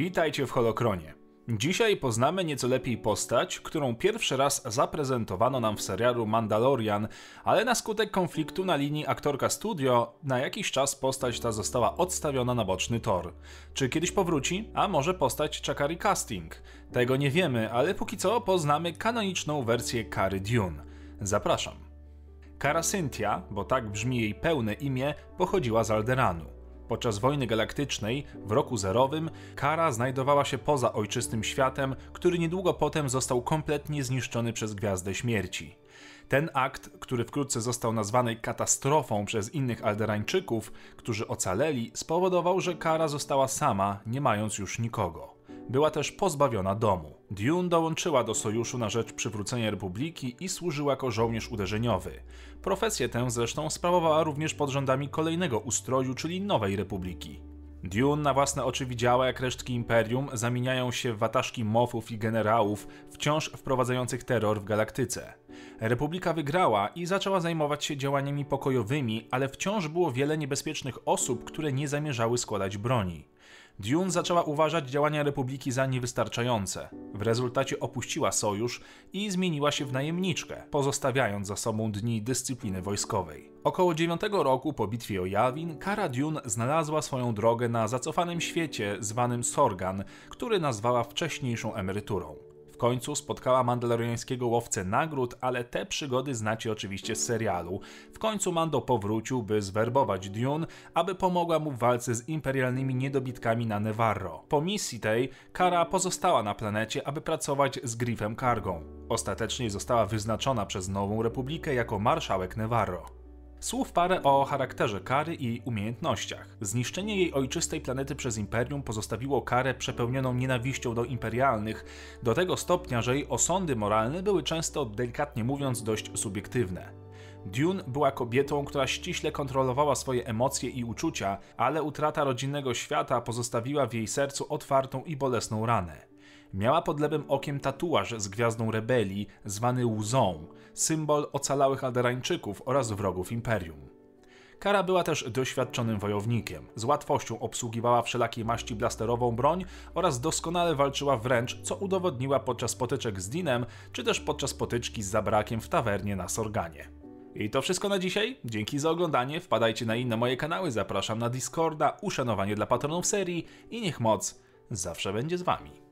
Witajcie w Holokronie. Dzisiaj poznamy nieco lepiej postać, którą pierwszy raz zaprezentowano nam w serialu Mandalorian, ale na skutek konfliktu na linii aktorka-studio na jakiś czas postać ta została odstawiona na boczny tor. Czy kiedyś powróci? A może postać czeka recasting? Tego nie wiemy, ale póki co poznamy kanoniczną wersję Kary Dune. Zapraszam. Kara Cynthia, bo tak brzmi jej pełne imię, pochodziła z Alderanu. Podczas wojny galaktycznej, w roku zerowym, Kara znajdowała się poza ojczystym światem, który niedługo potem został kompletnie zniszczony przez Gwiazdę Śmierci. Ten akt, który wkrótce został nazwany katastrofą przez innych Alderańczyków, którzy ocaleli, spowodował, że Kara została sama, nie mając już nikogo. Była też pozbawiona domu. Dune dołączyła do sojuszu na rzecz przywrócenia republiki i służyła jako żołnierz uderzeniowy. Profesję tę zresztą sprawowała również pod rządami kolejnego ustroju, czyli Nowej Republiki. Dune na własne oczy widziała, jak resztki imperium zamieniają się w wataszki mofów i generałów, wciąż wprowadzających terror w galaktyce. Republika wygrała i zaczęła zajmować się działaniami pokojowymi, ale wciąż było wiele niebezpiecznych osób, które nie zamierzały składać broni. Dune zaczęła uważać działania Republiki za niewystarczające. W rezultacie opuściła sojusz i zmieniła się w najemniczkę, pozostawiając za sobą dni dyscypliny wojskowej. Około 9 roku po bitwie o Yavin, Cara Dune znalazła swoją drogę na zacofanym świecie zwanym Sorgan, który nazwała wcześniejszą emeryturą końcu spotkała mandaloriańskiego łowcę nagród, ale te przygody znacie oczywiście z serialu. W końcu Mando powrócił, by zwerbować Dune, aby pomogła mu w walce z imperialnymi niedobitkami na Nevarro. Po misji tej, Kara pozostała na planecie, aby pracować z Griffem Kargą. Ostatecznie została wyznaczona przez Nową Republikę jako marszałek Nevarro. Słów parę o charakterze Kary i umiejętnościach. Zniszczenie jej ojczystej planety przez Imperium pozostawiło Karę przepełnioną nienawiścią do imperialnych, do tego stopnia, że jej osądy moralne były często, delikatnie mówiąc, dość subiektywne. Dune była kobietą, która ściśle kontrolowała swoje emocje i uczucia, ale utrata rodzinnego świata pozostawiła w jej sercu otwartą i bolesną ranę. Miała pod lewym okiem tatuaż z gwiazdą rebelii, zwany łzą, symbol ocalałych Alderańczyków oraz wrogów Imperium. Kara była też doświadczonym wojownikiem. Z łatwością obsługiwała wszelakiej maści blasterową broń oraz doskonale walczyła wręcz, co udowodniła podczas potyczek z Dinem, czy też podczas potyczki z Zabrakiem w tawernie na Sorganie. I to wszystko na dzisiaj. Dzięki za oglądanie. Wpadajcie na inne moje kanały, zapraszam na Discorda, uszanowanie dla patronów serii i niech moc zawsze będzie z wami.